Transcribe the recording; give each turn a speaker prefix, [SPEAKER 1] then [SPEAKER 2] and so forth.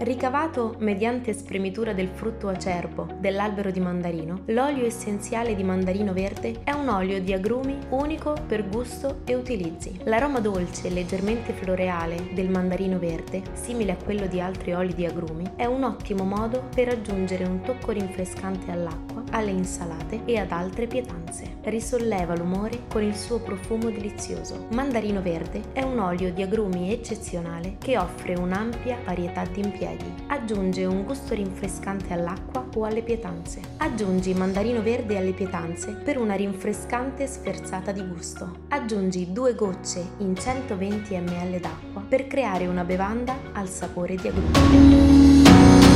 [SPEAKER 1] Ricavato mediante spremitura del frutto acerbo dell'albero di mandarino, l'olio essenziale di mandarino verde è un olio di agrumi unico per gusto e utilizzi. L'aroma dolce e leggermente floreale del mandarino verde, simile a quello di altri oli di agrumi, è un ottimo modo per aggiungere un tocco rinfrescante all'acqua, alle insalate e ad altre pietanze. Risolleva l'umore con il suo profumo delizioso. Mandarino verde è un olio di agrumi eccezionale che offre un'ampia varietà di impieghi. Aggiunge un gusto rinfrescante all'acqua o alle pietanze. Aggiungi mandarino verde alle pietanze per una rinfrescante sferzata di gusto. Aggiungi due gocce in 120 ml d'acqua per creare una bevanda al sapore di agrumi.